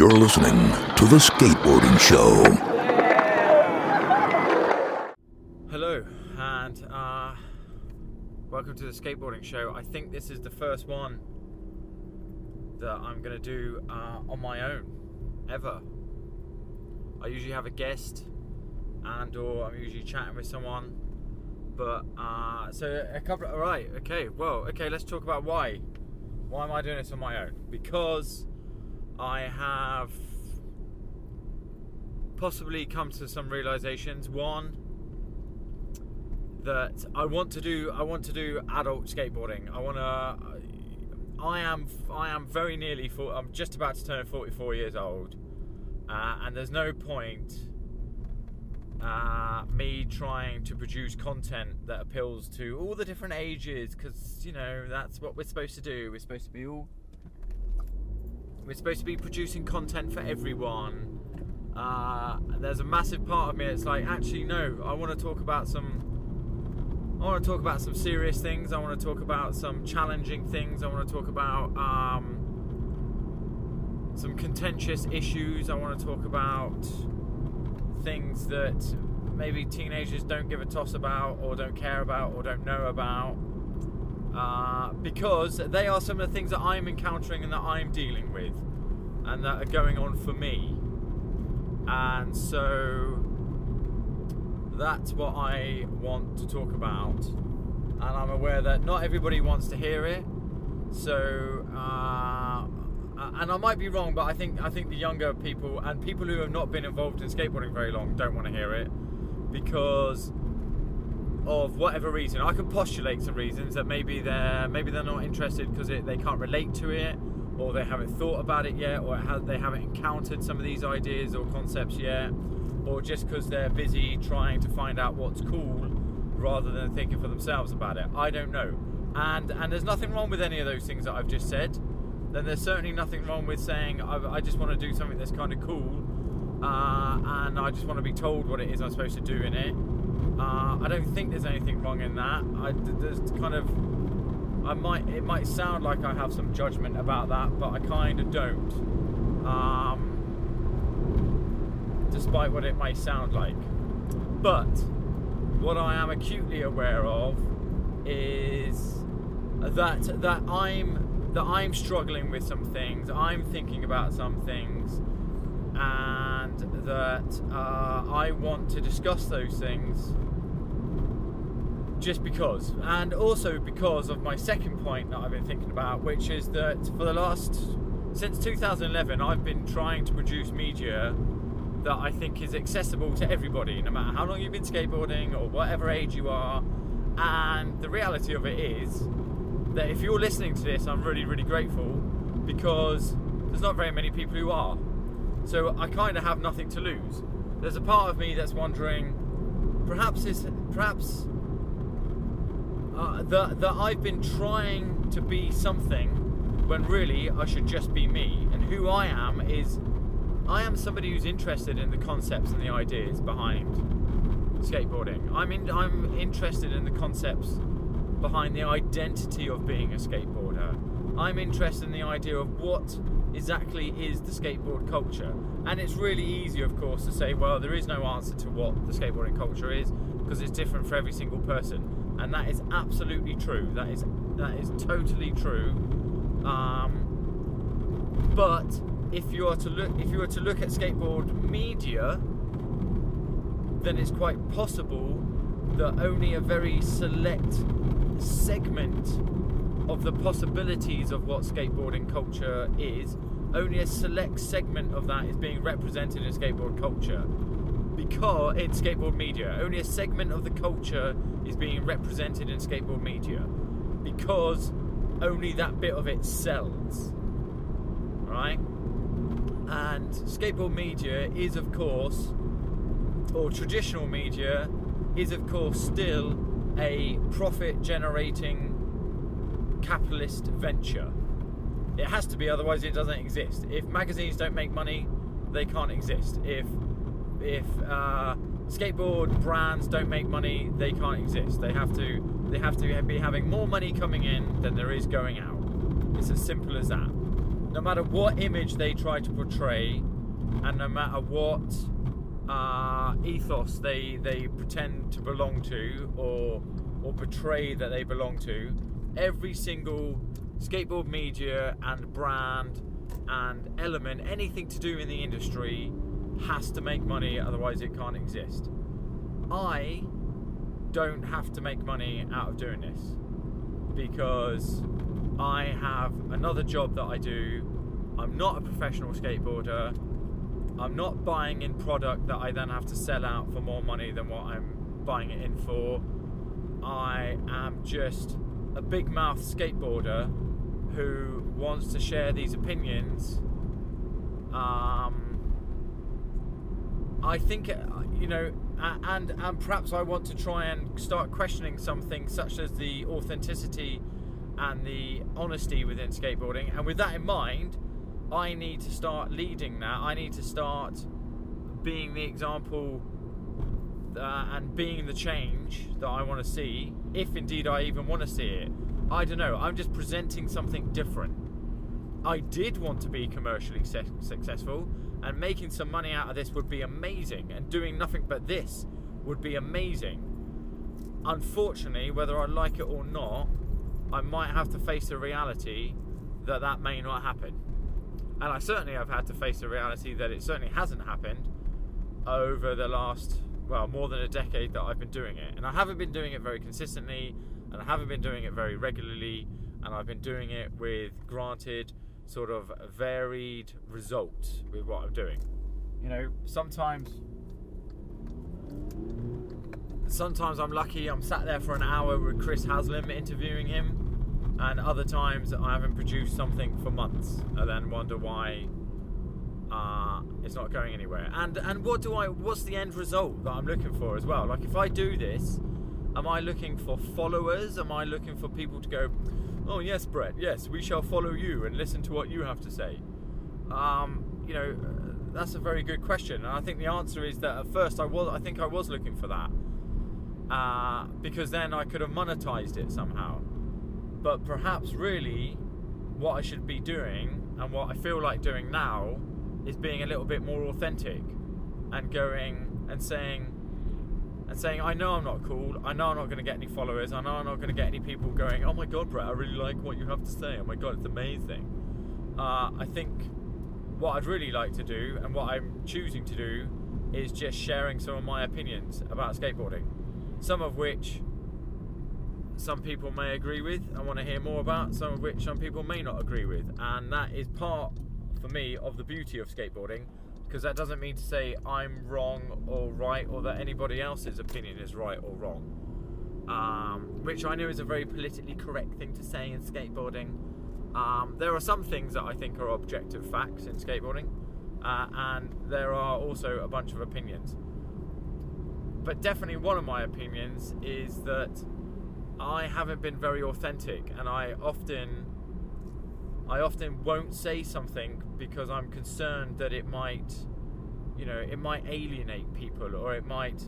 You're listening to The Skateboarding Show. Hello, and uh, welcome to the skateboarding show. I think this is the first one that I'm going to do uh, on my own ever. I usually have a guest, and or I'm usually chatting with someone. But uh, so a couple. All right, okay. Well, okay. Let's talk about why. Why am I doing this on my own? Because I have possibly come to some realizations. One, that I want to do. I want to do adult skateboarding. I want to. I am. I am very nearly. For, I'm just about to turn 44 years old, uh, and there's no point uh, me trying to produce content that appeals to all the different ages, because you know that's what we're supposed to do. We're supposed to be all. We're supposed to be producing content for everyone. Uh, there's a massive part of me that's like, actually, no. I want to talk about some I want to talk about some serious things. I want to talk about some challenging things. I want to talk about um, some contentious issues. I want to talk about things that maybe teenagers don't give a toss about, or don't care about, or don't know about. Uh, because they are some of the things that I'm encountering and that I'm dealing with, and that are going on for me. And so that's what I want to talk about, and I'm aware that not everybody wants to hear it. So, uh, and I might be wrong, but I think I think the younger people and people who have not been involved in skateboarding very long don't want to hear it because of whatever reason. I can postulate some reasons that maybe they're maybe they're not interested because they can't relate to it, or they haven't thought about it yet, or they haven't encountered some of these ideas or concepts yet or just because they're busy trying to find out what's cool rather than thinking for themselves about it. I don't know. And and there's nothing wrong with any of those things that I've just said. Then there's certainly nothing wrong with saying I, I just want to do something that's kind of cool, uh, and I just want to be told what it is I'm supposed to do in it. Uh, I don't think there's anything wrong in that. I, there's kind of I might it might sound like I have some judgment about that, but I kind of don't. Um, despite what it may sound like. But what I am acutely aware of is that that I'm that I'm struggling with some things. I'm thinking about some things, and that uh, I want to discuss those things just because, and also because of my second point that I've been thinking about, which is that for the last since 2011, I've been trying to produce media that I think is accessible to everybody, no matter how long you've been skateboarding or whatever age you are. And the reality of it is that if you're listening to this, I'm really, really grateful because there's not very many people who are. So I kind of have nothing to lose. There's a part of me that's wondering, perhaps it's perhaps uh, that that I've been trying to be something when really I should just be me, and who I am is I am somebody who's interested in the concepts and the ideas behind skateboarding. I'm in, I'm interested in the concepts behind the identity of being a skateboarder. I'm interested in the idea of what exactly is the skateboard culture. And it's really easy, of course, to say, well, there is no answer to what the skateboarding culture is because it's different for every single person. And that is absolutely true. That is that is totally true. Um, but if you are to look if you were to look at skateboard media, then it's quite possible that only a very select segment of the possibilities of what skateboarding culture is, only a select segment of that is being represented in skateboard culture. Because in skateboard media, only a segment of the culture is being represented in skateboard media. Because only that bit of it sells. Right? And skateboard media is, of course, or traditional media is, of course, still a profit generating capitalist venture. It has to be, otherwise, it doesn't exist. If magazines don't make money, they can't exist. If if uh, skateboard brands don't make money, they can't exist. They have to they have to be having more money coming in than there is going out. It's as simple as that. no matter what image they try to portray, and no matter what uh, ethos they they pretend to belong to or or portray that they belong to, every single skateboard media and brand and element, anything to do in the industry, has to make money, otherwise it can't exist. I don't have to make money out of doing this because I have another job that I do. I'm not a professional skateboarder. I'm not buying in product that I then have to sell out for more money than what I'm buying it in for. I am just a big mouth skateboarder who wants to share these opinions. Um, I think, uh, you know, and and perhaps I want to try and start questioning something such as the authenticity and the honesty within skateboarding. And with that in mind, I need to start leading that. I need to start being the example uh, and being the change that I want to see, if indeed I even want to see it. I don't know. I'm just presenting something different. I did want to be commercially se- successful, and making some money out of this would be amazing, and doing nothing but this would be amazing. Unfortunately, whether I like it or not, I might have to face the reality that that may not happen. And I certainly have had to face the reality that it certainly hasn't happened over the last, well, more than a decade that I've been doing it. And I haven't been doing it very consistently, and I haven't been doing it very regularly, and I've been doing it with, granted, sort of varied results with what I'm doing. You know, sometimes sometimes I'm lucky I'm sat there for an hour with Chris Haslam interviewing him, and other times I haven't produced something for months and then wonder why uh, it's not going anywhere. And and what do I? What's the end result that I'm looking for as well? Like if I do this, am I looking for followers? Am I looking for people to go? Oh yes, Brett. Yes, we shall follow you and listen to what you have to say. Um, you know, that's a very good question, and I think the answer is that at first I was. I think I was looking for that uh, because then I could have monetized it somehow. But perhaps really, what I should be doing and what I feel like doing now is being a little bit more authentic and going and saying and saying I know I'm not cool. I know I'm not going to get any followers. I know I'm not going to get any people going oh my god Brett I really like what you have to say. Oh my god it's amazing uh, I think what I'd really like to do and what I'm choosing to do is just sharing some of my opinions about skateboarding some of which some people may agree with and want to hear more about, some of which some people may not agree with. And that is part, for me, of the beauty of skateboarding, because that doesn't mean to say I'm wrong or right or that anybody else's opinion is right or wrong. Um, which I know is a very politically correct thing to say in skateboarding. Um, there are some things that I think are objective facts in skateboarding, uh, and there are also a bunch of opinions but definitely one of my opinions is that I haven't been very authentic, and I often, I often won't say something because I'm concerned that it might, you know, it might alienate people or it might,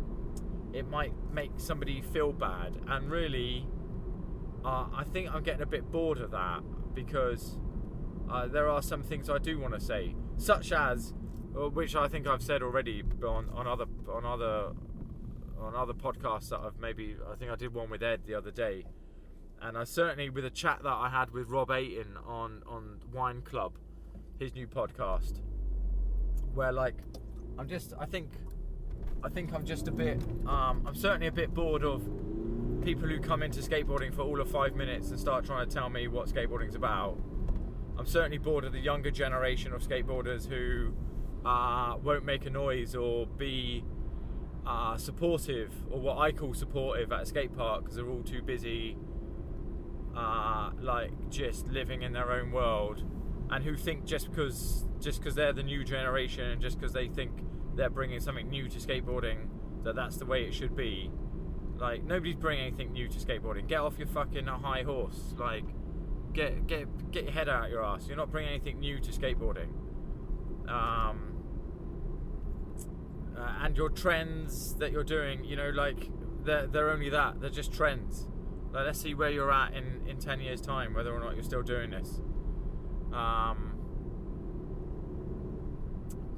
it might make somebody feel bad. And really, uh, I think I'm getting a bit bored of that because uh, there are some things I do want to say, such as, uh, which I think I've said already on, on other on other on other podcasts that I've maybe I think I did one with Ed the other day, and I certainly with a chat that I had with Rob Aiton on on Wine Club, his new podcast, where like I'm just I think I think I'm just a bit um, I'm certainly a bit bored of people who come into skateboarding for all of five minutes and start trying to tell me what skateboarding's about. I'm certainly bored of the younger generation of skateboarders who uh, won't make a noise or be uh, supportive, or what I call supportive, at a skate park because they're all too busy, uh, like just living in their own world, and who think just because just because they're the new generation and just because they think they're bringing something new to skateboarding that that's the way it should be. Like nobody's bringing anything new to skateboarding. Get off your fucking high horse. Like get get get your head out your ass. You're not bringing anything new to skateboarding. Um, uh, and your trends that you're doing, you know, like they're, they're only that. They're just trends. Let's see where you're at in, in 10 years' time, whether or not you're still doing this. Um,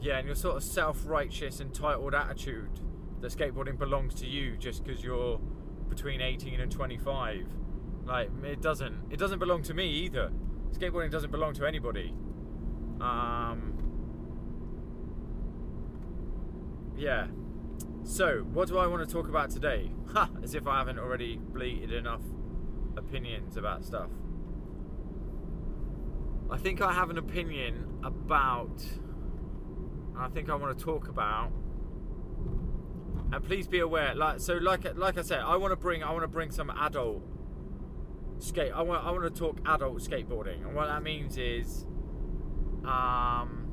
yeah, and your sort of self-righteous, entitled attitude that skateboarding belongs to you just because you're between 18 and 25. Like it doesn't. It doesn't belong to me either. Skateboarding doesn't belong to anybody. Um. Yeah. So, what do I want to talk about today? Ha! As if I haven't already bleated enough opinions about stuff. I think I have an opinion about. I think I want to talk about. And please be aware, like so, like like I said, I want to bring I want to bring some adult skate. I want I want to talk adult skateboarding, and what that means is, um,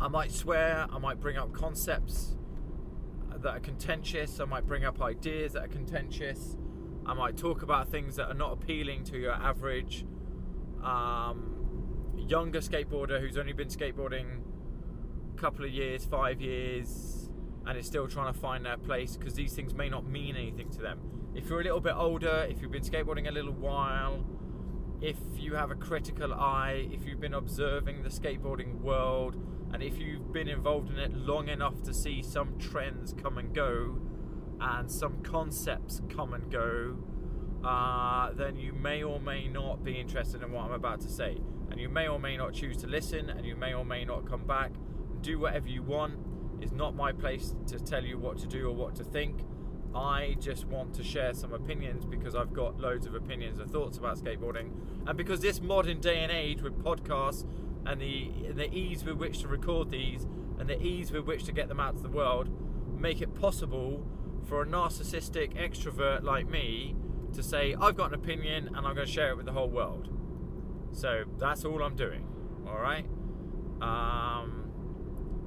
I might swear, I might bring up concepts that are contentious. I might bring up ideas that are contentious. I might talk about things that are not appealing to your average um, younger skateboarder who's only been skateboarding a couple of years, five years, and is still trying to find their place because these things may not mean anything to them. If you're a little bit older, if you've been skateboarding a little while, if you have a critical eye, if you've been observing the skateboarding world, and if you've been involved in it long enough to see some trends come and go and some concepts come and go, uh, then you may or may not be interested in what I'm about to say. And you may or may not choose to listen, and you may or may not come back. Do whatever you want. It's not my place to tell you what to do or what to think. I just want to share some opinions because I've got loads of opinions and thoughts about skateboarding. And because this modern day and age with podcasts and the the ease with which to record these and the ease with which to get them out to the world make it possible for a narcissistic extrovert like me to say I've got an opinion and I'm going to share it with the whole world. So that's all I'm doing. All right. Um,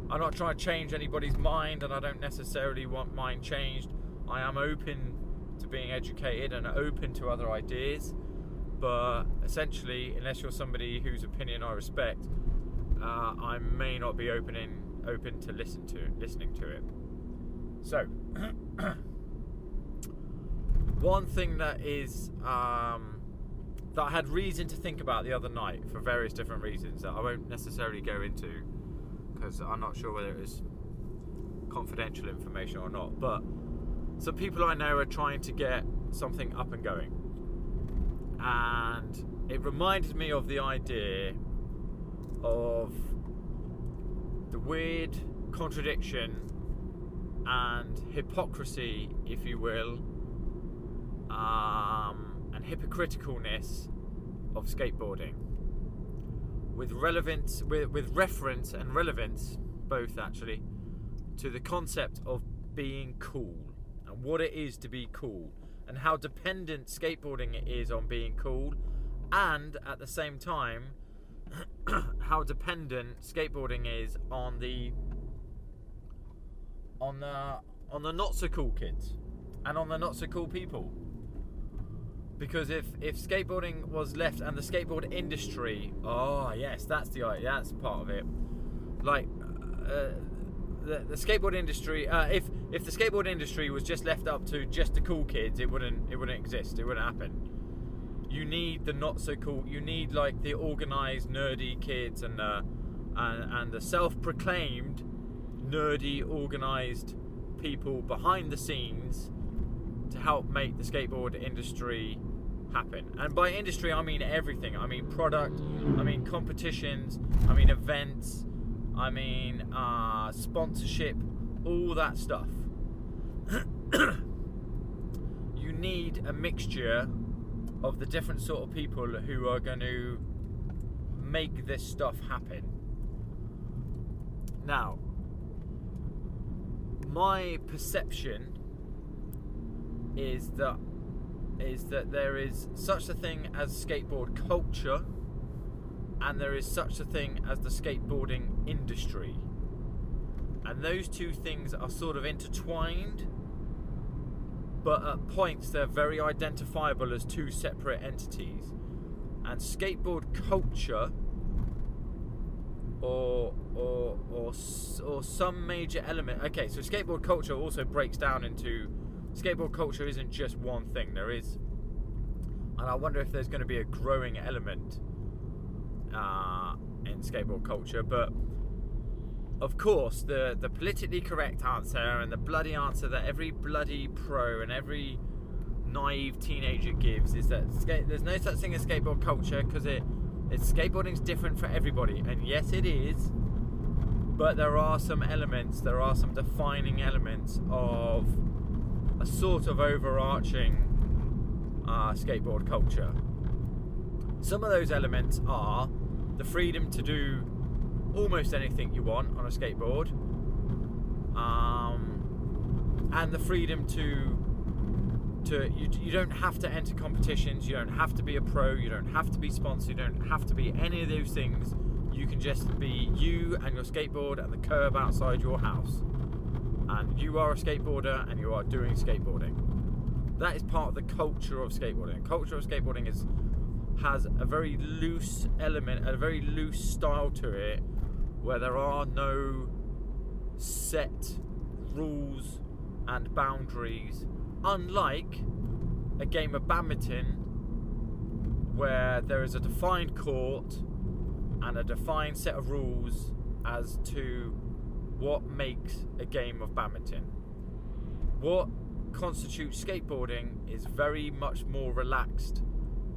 I'm not trying to change anybody's mind, and I don't necessarily want mine changed. I am open to being educated and open to other ideas, but essentially, unless you're somebody whose opinion I respect, uh, I may not be opening open to listen to listening to it. So, one thing that is um, that I had reason to think about the other night for various different reasons that I won't necessarily go into because I'm not sure whether it is confidential information or not, but some people I know are trying to get something up and going. And it reminded me of the idea of the weird contradiction and hypocrisy, if you will, um, and hypocriticalness of skateboarding. With relevance, with, with reference and relevance, both actually, to the concept of being cool and what it is to be cool and how dependent skateboarding is on being cool and at the same time how dependent skateboarding is on the on the on the not so cool kids and on the not so cool people. Because if if skateboarding was left and the skateboard industry oh yes that's the that's part of it. Like uh, the, the skateboard industry uh, if if the skateboard industry was just left up to just the cool kids it wouldn't it wouldn't exist it wouldn't happen you need the not so cool you need like the organized nerdy kids and uh, and, and the self-proclaimed nerdy organized people behind the scenes to help make the skateboard industry happen. And by industry, I mean everything. I mean product, I mean competitions, I mean events, I mean uh, sponsorship, all that stuff. you need a mixture of the different sort of people who are going to make this stuff happen. Now, my perception is that is that there is such a thing as skateboard culture and there is such a thing as the skateboarding industry. And those two things are sort of intertwined, but at points they're very identifiable as two separate entities. And skateboard culture or or or or some major element. Okay, so skateboard culture also breaks down into skateboard culture isn't just one thing. There is, and I wonder if there's going to be a growing element uh, in skateboard culture. But of course, the the politically correct answer and the bloody answer that every bloody pro and every naive teenager gives is that skate, there's no such thing as skateboard culture because it it's skateboarding's different for everybody, and yes, it is. But there are some elements, there are some defining elements of a sort of overarching uh, skateboard culture. Some of those elements are the freedom to do almost anything you want on a skateboard, um, and the freedom to to you, you don't have to enter competitions, you don't have to be a pro, you don't have to be sponsored, you don't have to be any of those things. You can just be you and your skateboard and the curb outside your house. And you are a skateboarder and you are doing skateboarding. That is part of the culture of skateboarding. Culture of skateboarding is has a very loose element, a very loose style to it, where there are no set rules and boundaries unlike a game of badminton where there is a defined court and a defined set of rules as to what makes a game of badminton. What constitutes skateboarding is very much more relaxed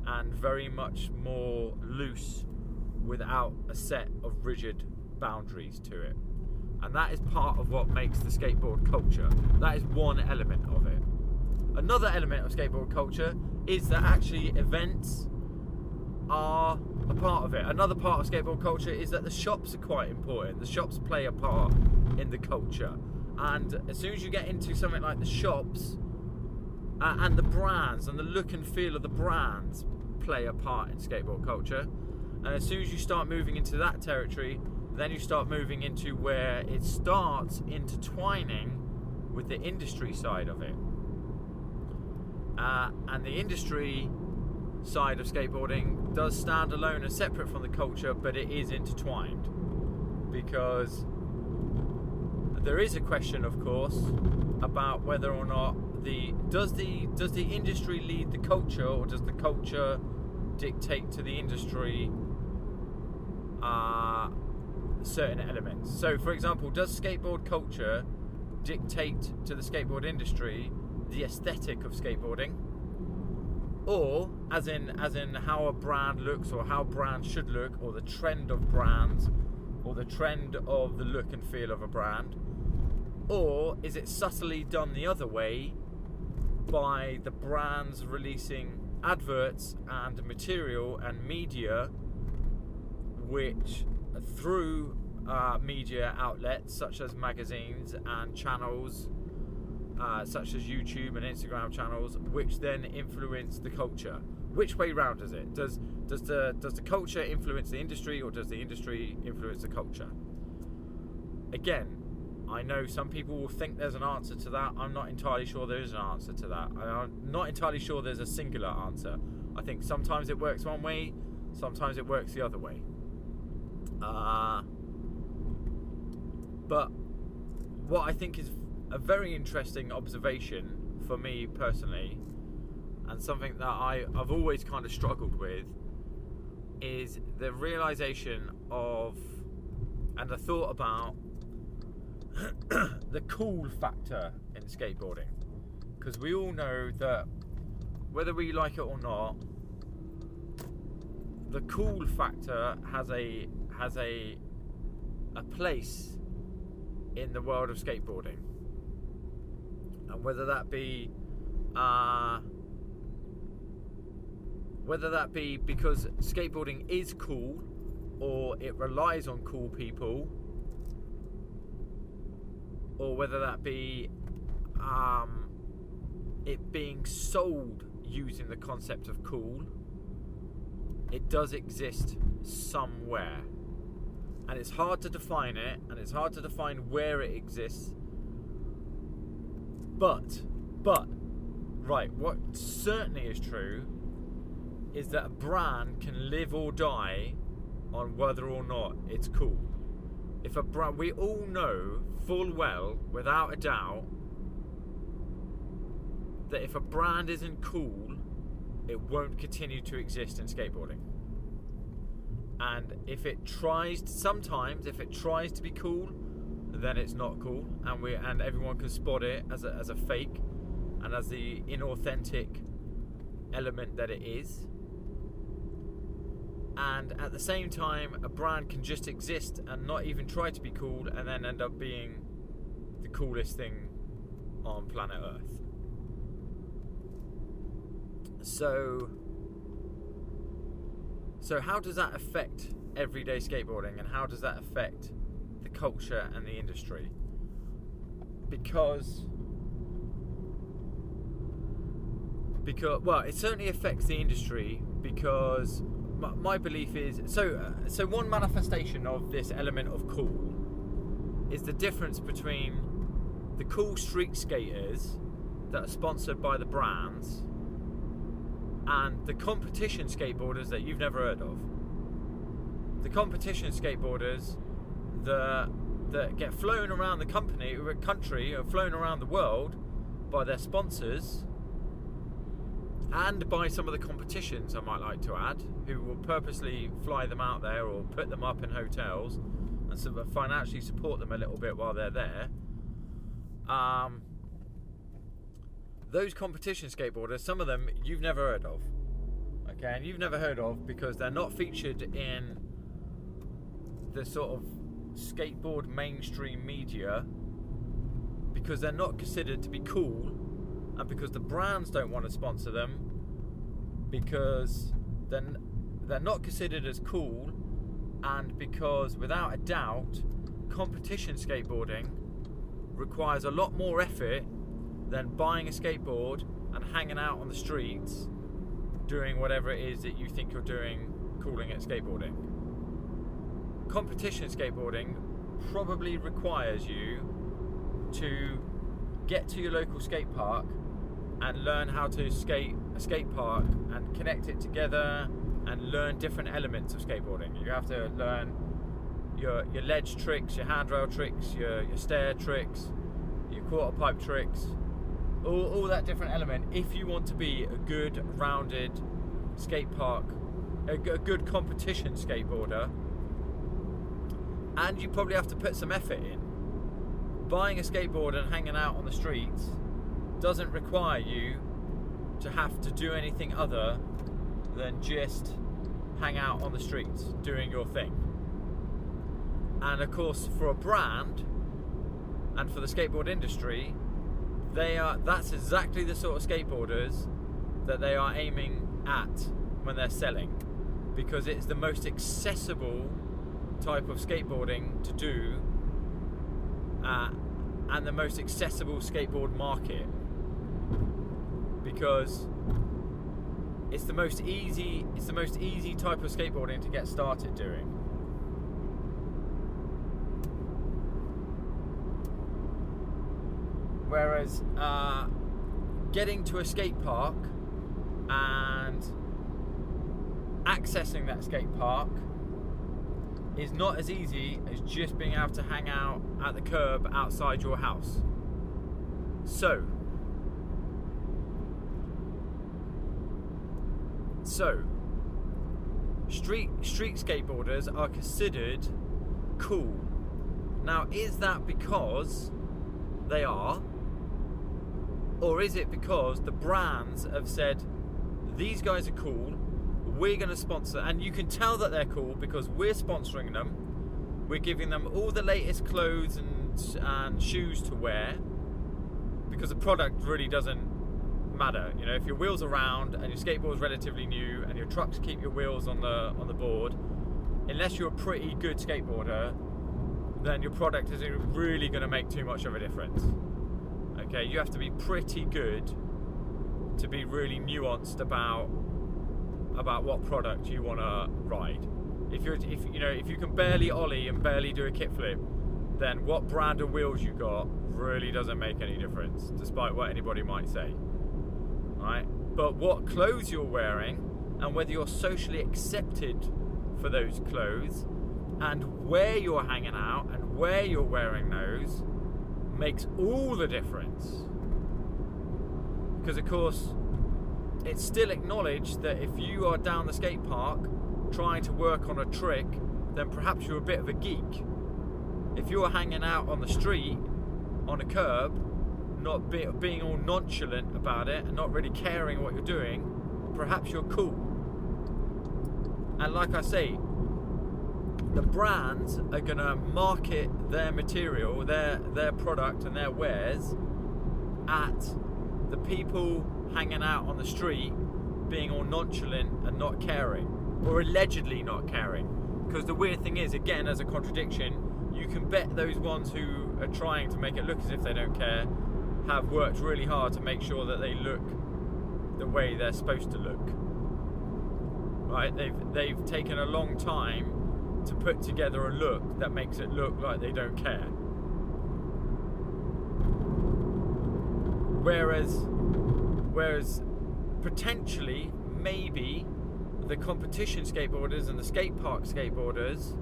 and very much more loose without a set of rigid boundaries to it. And that is part of what makes the skateboard culture. That is one element of it. Another element of skateboard culture is that actually events are a part of it. Another part of skateboard culture is that the shops are quite important. The shops play a part in the culture. And as soon as you get into something like the shops uh, and the brands and the look and feel of the brands play a part in skateboard culture. And as soon as you start moving into that territory, then you start moving into where it starts intertwining with the industry side of it. Uh, and the industry side of skateboarding does stand alone and separate from the culture, but it is intertwined because there is a question, of course, about whether or not the does the does the industry lead the culture or does the culture dictate to the industry uh, certain elements. So, for example, does skateboard culture dictate to the skateboard industry the aesthetic of skateboarding, or as in as in how a brand looks or how brands should look, or the trend of brands, or the trend of the look and feel of a brand, or is it subtly done the other way by the brands releasing adverts and material and media which through uh, media outlets such as magazines and channels uh, such as YouTube and Instagram channels, which then influence the culture. Which way round is it? Does does the does the culture influence the industry, or does the industry influence the culture? Again, I know some people will think there's an answer to that. I'm not entirely sure there is an answer to that. I'm not entirely sure there's a singular answer. I think sometimes it works one way, sometimes it works the other way. Uh, but what I think is a very interesting observation for me personally, and something that I, I've always kind of struggled with, is the realization of and the thought about the cool factor in skateboarding. Because we all know that whether we like it or not, the cool factor has a has a a place in the world of skateboarding and whether that be uh, whether that be because skateboarding is cool or it relies on cool people or whether that be um, it being sold using the concept of cool it does exist somewhere and it's hard to define it and it's hard to define where it exists but, but, right, what certainly is true is that a brand can live or die on whether or not it's cool. If a brand, we all know full well, without a doubt, that if a brand isn't cool, it won't continue to exist in skateboarding. And if it tries, to, sometimes, if it tries to be cool, then it's not cool, and we and everyone can spot it as a, as a fake and as the inauthentic element that it is. And at the same time, a brand can just exist and not even try to be cool, and then end up being the coolest thing on planet Earth. So, so how does that affect everyday skateboarding, and how does that affect the culture and the industry? Because because well, it certainly affects the industry because my, belief is so. Uh, so one manifestation of this element of cool is the difference between the cool street skaters that are sponsored by the brands and the competition skateboarders that you've never heard of. The competition skateboarders that that get flown around the company or country or flown around the world by their sponsors and by some of the competitions I might like to add, who will purposely fly them out there or put them up in hotels and sort of financially support them a little bit while they're there. Um, those competition skateboarders, some of them you've never heard of. Okay, and you've never heard of because they're not featured in the sort of skateboard mainstream media because they're not considered to be cool and because the brands don't want to sponsor them because then they're not considered as cool and because without a doubt competition skateboarding requires a lot more effort than buying a skateboard and hanging out on the streets doing whatever it is that you think you're doing calling it skateboarding. Competition skateboarding probably requires you to get to your local skate park and learn how to skate a skate park and connect it together and learn different elements of skateboarding. You have to learn your your ledge tricks, your handrail tricks, your, your stair tricks, your quarter pipe tricks, all, all that different element if you want to be a good rounded skate park, a, a good competition skateboarder. And you probably have to put some effort in. Buying a skateboard and hanging out on the streets doesn't require you to have to do anything other than just hang out on the streets doing your thing. And of course, for a brand and for the skateboard industry, they are that's exactly the sort of skateboarders that they are aiming at when they're selling because it's the most accessible type of skateboarding to do uh, and the most accessible skateboard market because it's the most easy it's the most easy type of skateboarding to get started doing. Whereas uh, getting to a skate park and accessing that skate park is not as easy as just being able to hang out at the curb outside your house. So So, street street skateboarders are considered cool. Now, is that because they are, or is it because the brands have said these guys are cool? We're going to sponsor, and you can tell that they're cool because we're sponsoring them. We're giving them all the latest clothes and and shoes to wear because the product really doesn't matter. You know, if your wheels are round and your skateboard is relatively new and your trucks keep your wheels on the on the board, unless you're a pretty good skateboarder, then your product isn't really going to make too much of a difference. Okay, you have to be pretty good to be really nuanced about about what product you want to ride. If you're if you know if you can barely ollie and barely do a kickflip, then what brand of wheels you got really doesn't make any difference, despite what anybody might say right? But what clothes you're wearing and whether you're socially accepted for those clothes and where you're hanging out and where you're wearing those makes all the difference. Because, of course, it's still acknowledged that if you are down the skate park trying to work on a trick, then perhaps you're a bit of a geek. if you're hanging out on the street on a curb, not be, being all nonchalant about it and not really caring what you're doing, perhaps you're cool. And like I say, the brands are going to market their material, their their product and their wares at the people hanging out on the street being all nonchalant and not caring or allegedly not caring because the weird thing is again as a contradiction you can bet those ones who are trying to make it look as if they don't care have worked really hard to make sure that they look the way they're supposed to look right they've they've taken a long time to put together a look that makes it look like they don't care. Whereas, whereas potentially, maybe the competition skateboarders and the skate park skateboarders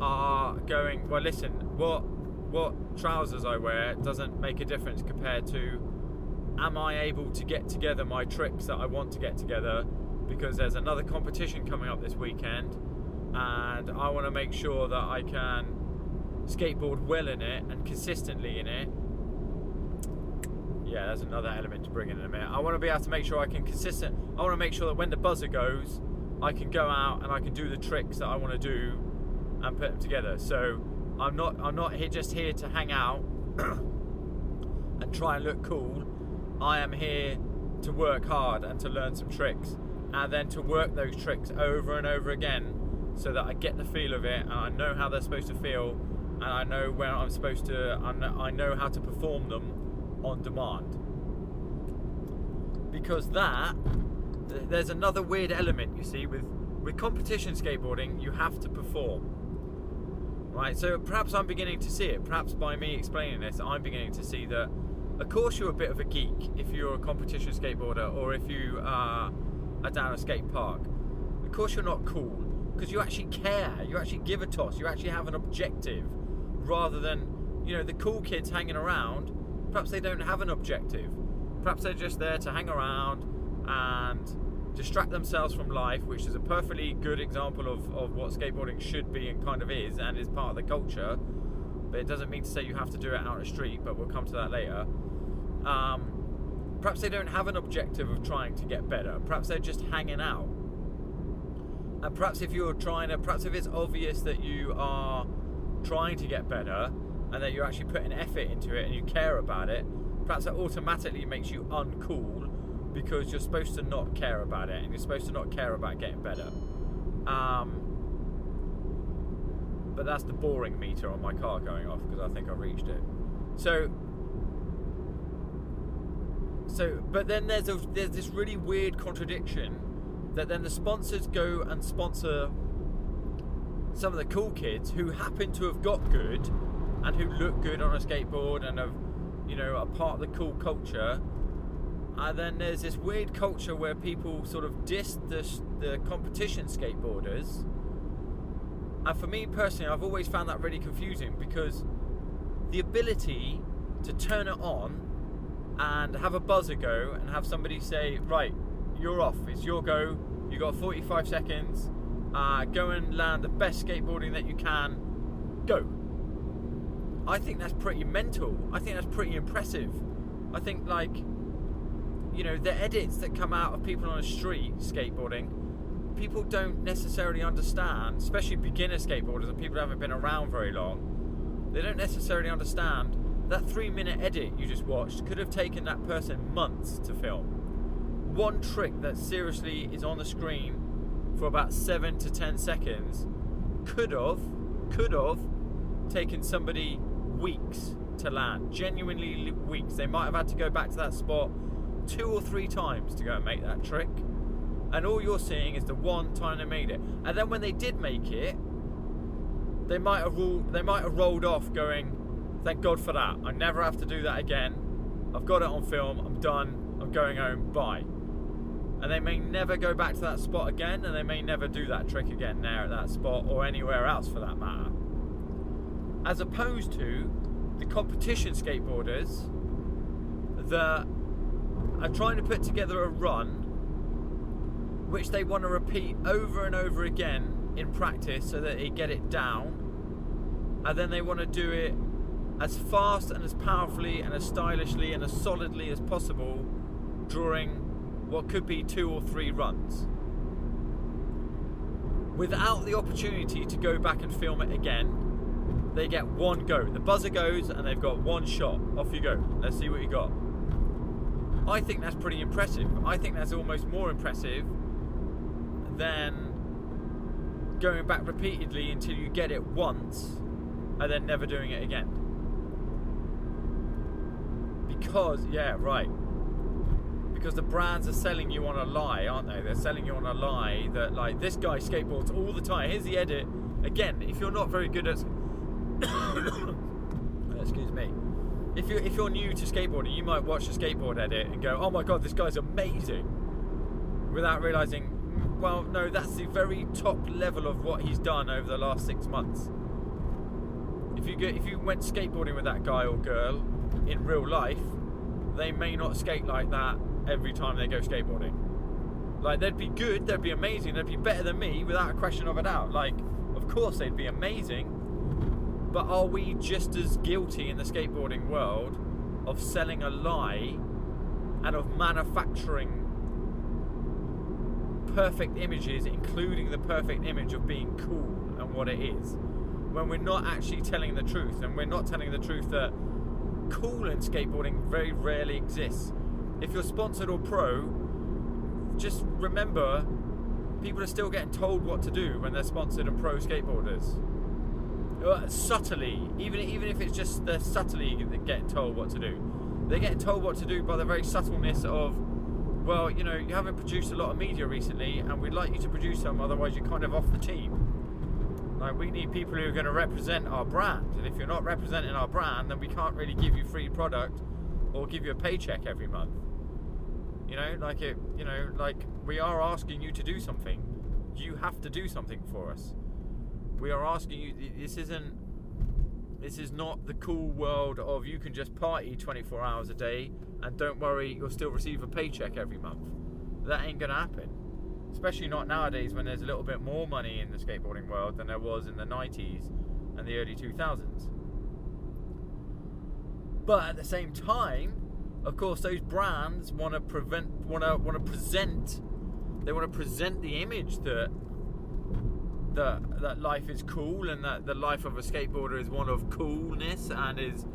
are going. Well, listen, what what trousers I wear doesn't make a difference compared to am I able to get together my tricks that I want to get together because there's another competition coming up this weekend and I want to make sure that I can skateboard well in it and consistently in it. Yeah, that's another element to bring in in a minute. I want to be able to make sure I can consistent. I want to make sure that when the buzzer goes, I can go out and I can do the tricks that I want to do and put them together. So I'm not I'm not here just here to hang out and try and look cool. I am here to work hard and to learn some tricks and then to work those tricks over and over again so that I get the feel of it and I know how they're supposed to feel and I know where I'm supposed to I know how to perform them on demand because that there's another weird element you see with with competition skateboarding you have to perform right so perhaps I'm beginning to see it perhaps by me explaining this I'm beginning to see that of course you're a bit of a geek if you're a competition skateboarder or if you are down a skate park of course you're not cool because you actually care. You actually give a toss. You actually have an objective, rather than you know the cool kids hanging around. Perhaps they don't have an objective. Perhaps they're just there to hang around and distract themselves from life, which is a perfectly good example of, of what skateboarding should be and kind of is and is part of the culture. But it doesn't mean to say you have to do it out on the street, but we'll come to that later. Um, perhaps they don't have an objective of trying to get better. Perhaps they're just hanging out and perhaps if you're trying to, perhaps if it's obvious that you are trying to get better and that you're actually putting effort into it and you care about it, perhaps that automatically makes you uncool because you're supposed to not care about it and you're supposed to not care about getting better. Um, but that's the boring meter on my car going off because I think I reached it. So, so, but then there's a there's this really weird contradiction that then the sponsors go and sponsor some of the cool kids who happen to have got good and who look good on a skateboard and have, you know, are part of the cool culture. And then there's this weird culture where people sort of diss the, the competition skateboarders. And for me personally, I've always found that really confusing because the ability to turn it on and have a buzzer go and have somebody say, right, you're off. It's your go. You got 45 seconds. Uh, go and land the best skateboarding that you can. Go. I think that's pretty mental. I think that's pretty impressive. I think like you know the edits that come out of people on the street skateboarding people don't necessarily understand especially beginner skateboarders and people who haven't been around very long they don't necessarily understand that three minute edit you just watched could have taken that person months to film one trick that seriously is on the screen for about seven to ten seconds could have, could have taken somebody weeks to land. Genuinely weeks. They might have had to go back to that spot two or three times to go and make that trick. And all you're seeing is the one time they made it. And then when they did make it, they might have rolled, they might have rolled off going, thank God for that. I never have to do that again. I've got it on film. I'm done. I'm going home. Bye and they may never go back to that spot again and they may never do that trick again there at that spot or anywhere else for that matter as opposed to the competition skateboarders that are trying to put together a run which they want to repeat over and over again in practice so that they get it down. And then they want to do it as fast and as powerfully and as stylishly and as solidly as possible during what could be two or three runs. Without the opportunity to go back and film it again they get one go. The buzzer goes and they've got one shot. Off you go. Let's see what you got i think that's pretty impressive i think that's almost more impressive than going back repeatedly until you get it once and then never doing it again. Because, yeah, right. Because the brands are selling you on a lie, aren't they? They're selling you on a lie that, like, this guy skateboards all the time. Here's the edit. Again, if you're not very good at. excuse me. If you're, if you're new to skateboarding, you might watch a skateboard edit and go, oh my god, this guy's amazing. Without realizing mm, well, no, that's the very top level of what he's done over the last six months. If you get, if you went skateboarding with that guy or girl in real life, they may not skate like that every time they go skateboarding. Like they'd be good, they'd be amazing, they'd be better than me without a question of a doubt. Like, of course they'd be amazing, but are we just as guilty in the skateboarding world of selling a lie and of manufacturing perfect images, including the perfect image of being cool and what it is, when we're not actually telling the truth, and we're not telling the truth that cool in skateboarding very rarely exists. If you're sponsored or pro, just remember people are still getting told what to do when they're sponsored and pro skateboarders. Uh, subtly, even even if it's just they're subtly get told what to do, They get told what to do by the very subtleness of well, you know, you haven't produced a lot of media recently, and we'd like you to produce some, otherwise you're kind of off the team. Like, we need people who are going to represent our brand, and if you're not representing our brand, then we can't really give you free product or give you a paycheck every month. You know, like it, you know, like we are asking you to do something. You have to do something for us. We are asking you. This isn't. This is not the cool world of you can just party 24 hours a day and don't worry, you'll still receive a paycheck every month. That ain't gonna happen. Especially not nowadays when there's a little bit more money in the skateboarding world than there was in the 90s and the early 2000s. But at the same time, of course, those brands want to prevent, want to want to present, they want to present the image that that that life is cool and that the life of a skateboarder is one of coolness and is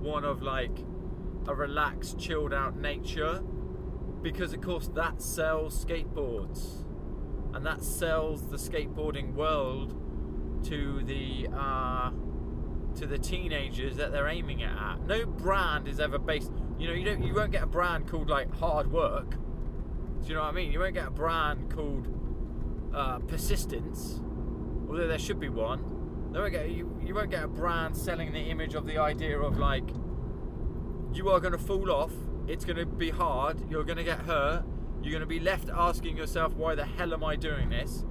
one of like a relaxed, chilled out nature because, of course, that sells skateboards and that sells the skateboarding world to the uh, to the teenagers that they're aiming it at. No brand is ever based. You know, you don't. You won't get a brand called like hard work. Do you know what I mean? You won't get a brand called uh, persistence, although there should be one. Won't, get, you, you won't get a brand selling the image of the idea of like you are going to fall off. It's going to be hard. You're going to get hurt. You're going to be left asking yourself, why the hell am I doing this?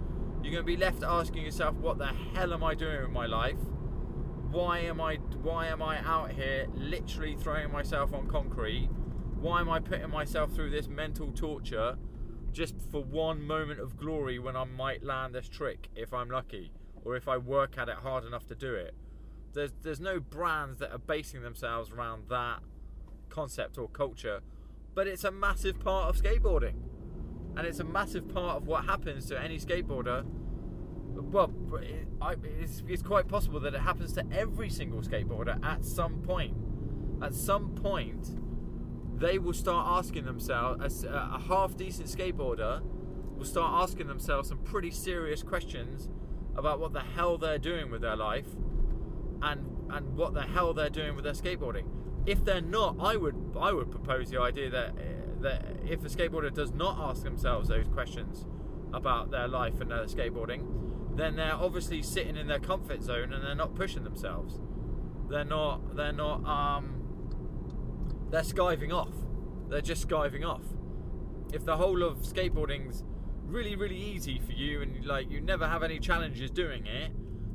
You're going to be left asking yourself, what the hell am I doing with my life? Why am I why am I out here literally throwing myself on concrete? Why am I putting myself through this mental torture just for one moment of glory when I might land this trick if I'm lucky or if I work at it hard enough to do it? There's there's no brands that are basing themselves around that concept or culture, but it's a massive part of skateboarding. And it's a massive part of what happens to any skateboarder. Well, it's, it's quite possible that it happens to every single skateboarder at some point. At some point, they will start asking themselves, a, a half decent skateboarder will start asking themselves some pretty serious questions about what the hell they're doing with their life and and what the hell they're doing with their skateboarding if they're not, I would I would propose the idea that uh, that if a skateboarder does not ask themselves those questions about their life and their skateboarding, then they're obviously sitting in their comfort zone and they're not pushing themselves. They're not they're not um they're skiving off. They're just skiving off. If the whole of skateboarding's really really easy for you and like you never have any challenges doing it,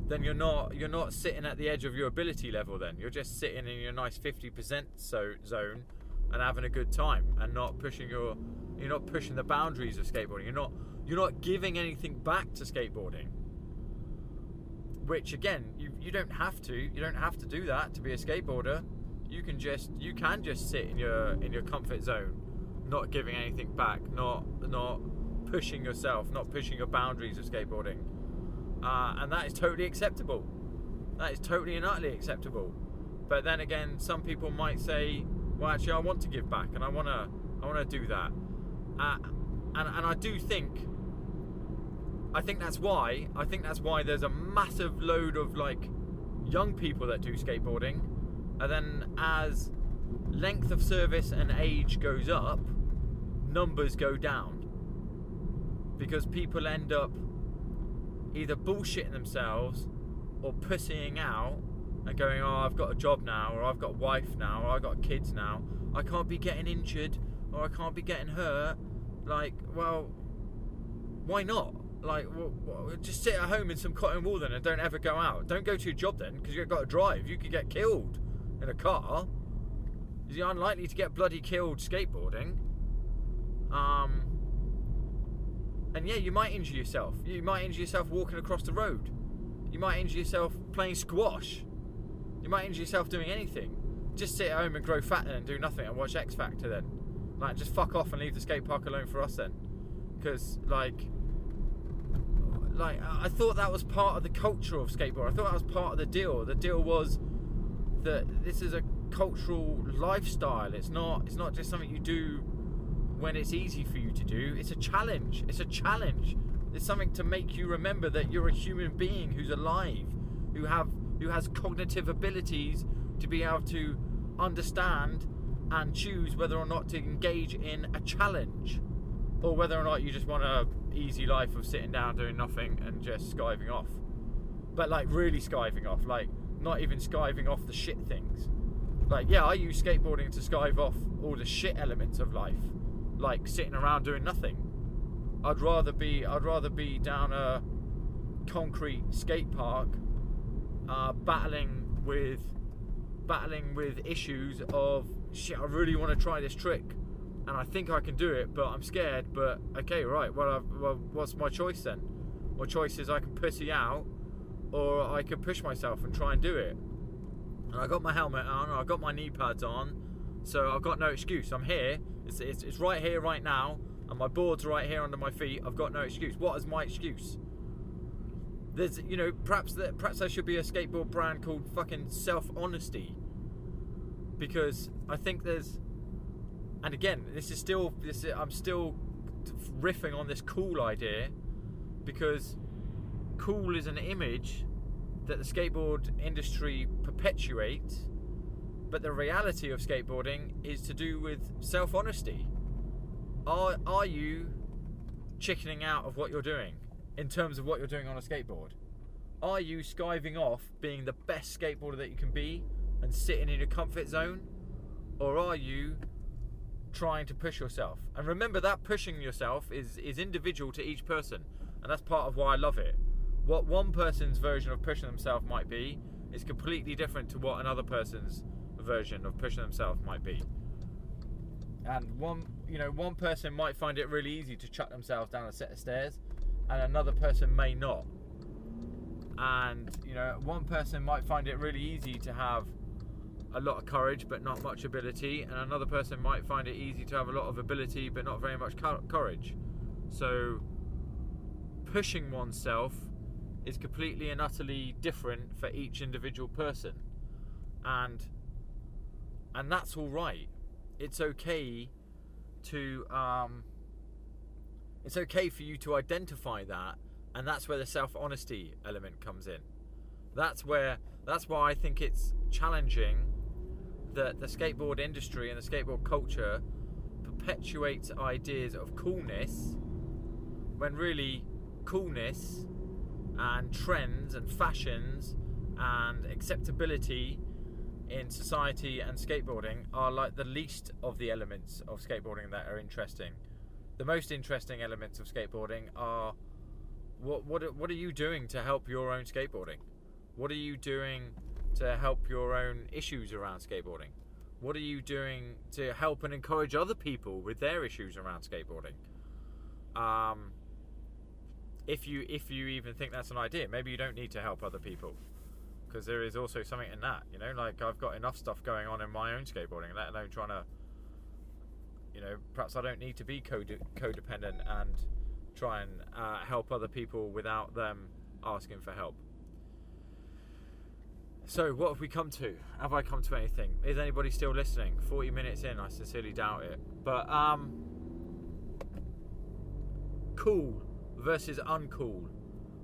then you're not you're not sitting at the edge of your ability level then you're just sitting in your nice 50% so zone and having a good time and not pushing your you're not pushing the boundaries of skateboarding you're not you're not giving anything back to skateboarding which again, you you don't have to. You don't have to do that to be a skateboarder. You can just you can just sit in your in your comfort zone, not giving anything back, not not pushing yourself, not pushing your boundaries of skateboarding, uh, and that is totally acceptable. That is totally and utterly acceptable. But then again, some people might say, "Well, actually, I want to give back, and I wanna I wanna do that," uh, and and I do think I think that's why. I think that's why there's a massive load of like young people that do skateboarding, and then as length of service and age goes up, numbers go down because people end up either bullshitting themselves or pussying out and going, "Oh, I've got a job now, or I've got a wife now, or I've got kids now. I can't be getting injured, or I can't be getting hurt." Like, well, why not? like well, just sit at home in some cotton wool then and don't ever go out don't go to your job then because you've got to drive you could get killed in a car is you're unlikely to get bloody killed skateboarding? Um and yeah you might injure yourself. You might injure yourself walking across the road. You might injure yourself playing squash. You might injure yourself doing anything. Just sit at home and grow fat then and do nothing and watch x factor then. Like just fuck off and leave the skate park alone for us then. Because like like I thought that was part of the culture of skateboard. I thought that was part of the deal. The deal was that this is a cultural lifestyle. It's not it's not just something you do when it's easy for you to do. It's a challenge. It's a challenge. It's something to make you remember that you're a human being who's alive, who have who has cognitive abilities to be able to understand and choose whether or not to engage in a challenge or whether or not you just want a easy life of sitting down doing nothing and just skiving off. But like really skiving off, like not even skiving off the shit things. Like yeah, I use skateboarding to skive off all the shit elements of life, like sitting around doing nothing. I'd rather be I'd rather be down a concrete skate park, uh, battling with battling with issues of shit. I really want to try this trick and I think I can do it, but I'm scared. But okay, right. Well, well, what's my choice then? My choice is I can pussy out, or I can push myself and try and do it. And I got my helmet on, I got my knee pads on, so I've got no excuse. I'm here. It's, it's, it's right here, right now, and my board's right here under my feet. I've got no excuse. What is my excuse? There's, you know, perhaps that perhaps there should be a skateboard brand called fucking Self Honesty, because I think there's and again, this is still this. Is, I'm still riffing on this cool idea because cool is an image that the skateboard industry perpetuates, but the reality of skateboarding is to do with self-honesty. Are are you chickening out of what you're doing in terms of what you're doing on a skateboard? Are you skiving off being the best skateboarder that you can be and sitting in your comfort zone? Or are you trying to push yourself. And remember that pushing yourself is is individual to each person, and that's part of why I love it. What one person's version of pushing themselves might be is completely different to what another person's version of pushing themselves might be. And one, you know, one person might find it really easy to chuck themselves down a set of stairs, and another person may not. And you know, one person might find it really easy to have a lot of courage but not much ability, and another person might find it easy to have a lot of ability but not very much courage. So, pushing oneself is completely and utterly different for each individual person, and and that's all right. It's okay to um, it's okay for you to identify that, and that's where the self honesty element comes in. That's where that's why I think it's challenging that the skateboard industry and the skateboard culture perpetuates ideas of coolness when really coolness and trends and fashions and acceptability in society and skateboarding are like the least of the elements of skateboarding that are interesting. The most interesting elements of skateboarding are what what what are you doing to help your own skateboarding? What are you doing to help your own issues around skateboarding? What are you doing to help and encourage other people with their issues around skateboarding? Um, if you if you even think that's an idea, maybe you don't need to help other people because there is also something in that. You know, like I've got enough stuff going on in my own skateboarding, let alone trying to. You know, perhaps I don't need to be code- codependent and try and uh, help other people without them asking for help. So, what have we come to? Have I come to anything? Is anybody still listening? 40 minutes in, I sincerely doubt it. But, um. Cool versus uncool.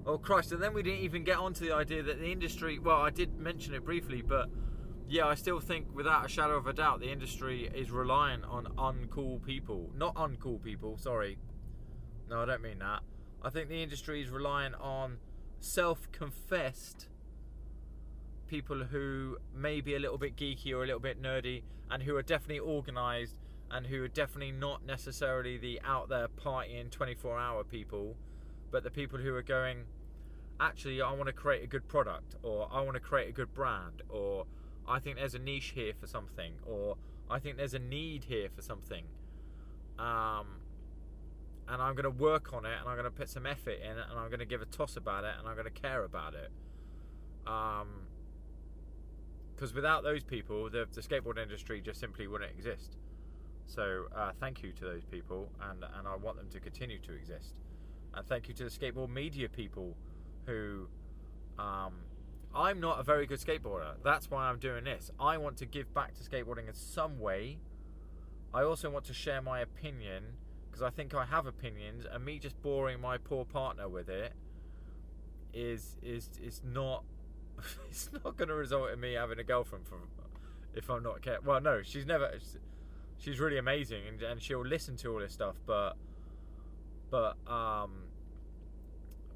Oh, Christ, and then we didn't even get onto the idea that the industry. Well, I did mention it briefly, but yeah, I still think without a shadow of a doubt the industry is reliant on uncool people. Not uncool people, sorry. No, I don't mean that. I think the industry is reliant on self confessed people who may be a little bit geeky or a little bit nerdy and who are definitely organized and who are definitely not necessarily the out there partying 24 hour people, but the people who are going, actually, I want to create a good product or I want to create a good brand or I think there's a niche here for something or I think there's a need here for something. Um, and I'm going to work on it and I'm going to put some effort in it and I'm going to give a toss about it and I'm going to care about it. Because um, without those people, the, the, skateboard industry just simply wouldn't exist. So uh, thank you to those people and, and I want them to continue to exist. And thank you to the skateboard media people who. Um, I'm not a very good skateboarder. That's why I'm doing this. I want to give back to skateboarding in some way. I also want to share my opinion because I think I have opinions, and me just boring my poor partner with it is is is not it's not going to result in me having a girlfriend from if I'm not careful. Well, no, she's never. She's really amazing, and, and she'll listen to all this stuff, but but um,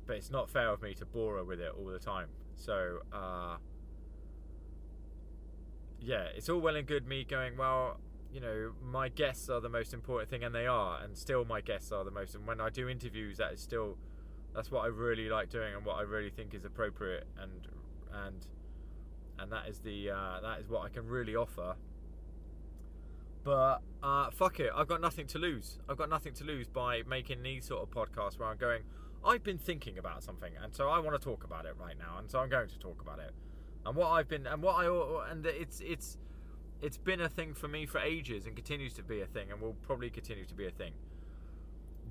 but it's not fair of me to bore her with it all the time. So uh, yeah, it's all well and good me going well you know, my guests are the most important thing, and they are, and still my guests are the most. And when I do interviews, that is still that's what I really like doing, and what I really think is appropriate, and and and that is the uh, that is what I can really offer. But uh, fuck it, I've got nothing to lose. I've got nothing to lose by making these sort of podcasts where I'm going. I've been thinking about something, and so I want to talk about it right now, and so I'm going to talk about it. And what I've been, and what I, and it's it's it's been a thing for me for ages and continues to be a thing and will probably continue to be a thing.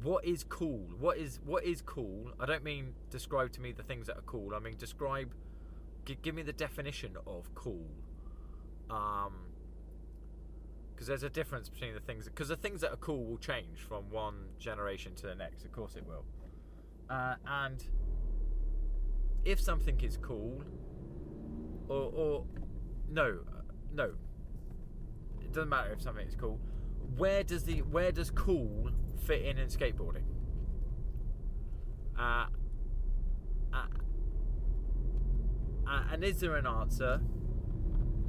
What is cool? What is what is cool? I don't mean describe to me the things that are cool. I mean describe give me the definition of cool. Um because there's a difference between the things because the things that are cool will change from one generation to the next. Of course it will. Uh, and if something is cool or or no no it doesn't matter if something is cool. Where does the where does cool fit in in skateboarding? Uh, uh, uh, and is there an answer?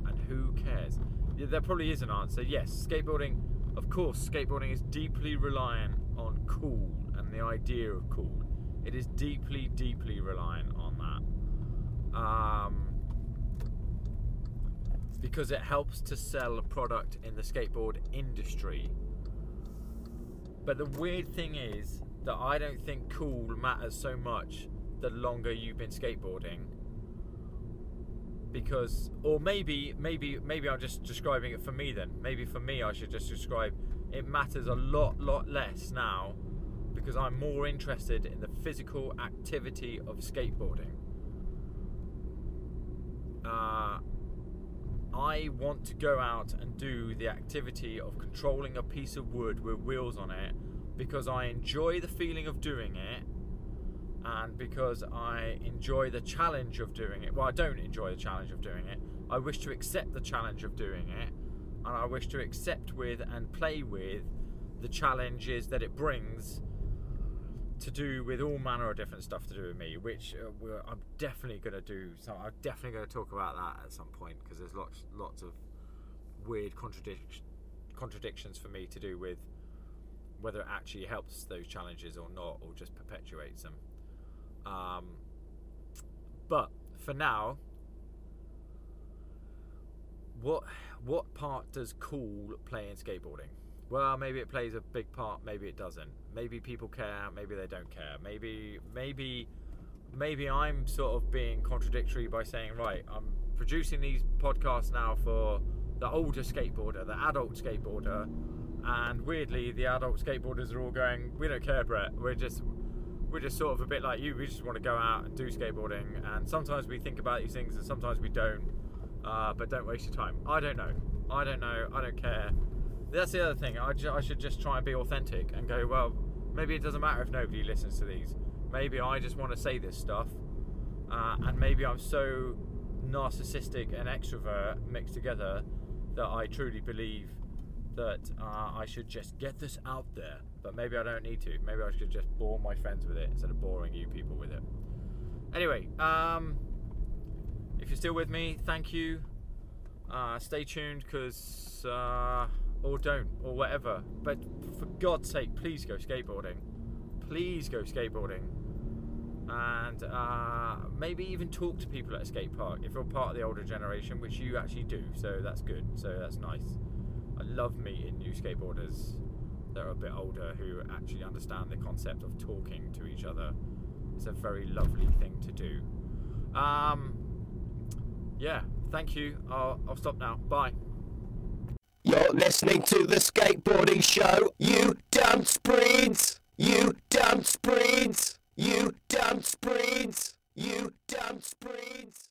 And who cares? There probably is an answer. Yes, skateboarding. Of course, skateboarding is deeply reliant on cool and the idea of cool. It is deeply, deeply reliant on that. Um, because it helps to sell a product in the skateboard industry. But the weird thing is that I don't think cool matters so much the longer you've been skateboarding. Because, or maybe, maybe, maybe I'm just describing it for me then. Maybe for me, I should just describe it matters a lot, lot less now because I'm more interested in the physical activity of skateboarding. Uh, I want to go out and do the activity of controlling a piece of wood with wheels on it because I enjoy the feeling of doing it and because I enjoy the challenge of doing it. Well, I don't enjoy the challenge of doing it. I wish to accept the challenge of doing it and I wish to accept with and play with the challenges that it brings to do with all manner of different stuff to do with me, which uh, I'm definitely going to do. So I'm definitely going to talk about that at some point because there's lots lots of weird contradic- contradictions for me to do with whether it actually helps those challenges or not, or just perpetuates them. Um, but for now, what what part does cool play in skateboarding? well, maybe it plays a big part, maybe it doesn't. Maybe people care, maybe they don't care. Maybe, maybe, maybe I'm sort of being contradictory by saying, right, I'm producing these podcasts now for the older skateboarder, the adult skateboarder, and weirdly, the adult skateboarders are all going, we don't care, Brett. We're just, we're just sort of a bit like you. We just want to go out and do skateboarding, and sometimes we think about these things, and sometimes we don't. Uh, but don't waste your time. I don't know. I don't know. I don't care. That's the other thing. I, ju- I should just try and be authentic and go, well, maybe it doesn't matter if nobody listens to these. Maybe I just want to say this stuff, uh, and maybe I'm so narcissistic and extrovert mixed together that I truly believe that uh, I should just get this out there. But maybe I don't need to. Maybe I should just bore my friends with it instead of boring you people with it. Anyway, um, if you're still with me, thank you. Uh, stay tuned because, uh, or don't, or whatever. But for God's sake, please go skateboarding. Please go skateboarding. And uh, maybe even talk to people at a skate park if you're part of the older generation, which you actually do. So that's good. So that's nice. I love meeting new skateboarders that are a bit older who actually understand the concept of talking to each other. It's a very lovely thing to do. Um, yeah, thank you. I'll, I'll stop now. Bye. You're listening to the skateboarding show. You dumb spreads. You dumb spreads. You dumb spreads. You dumb spreads.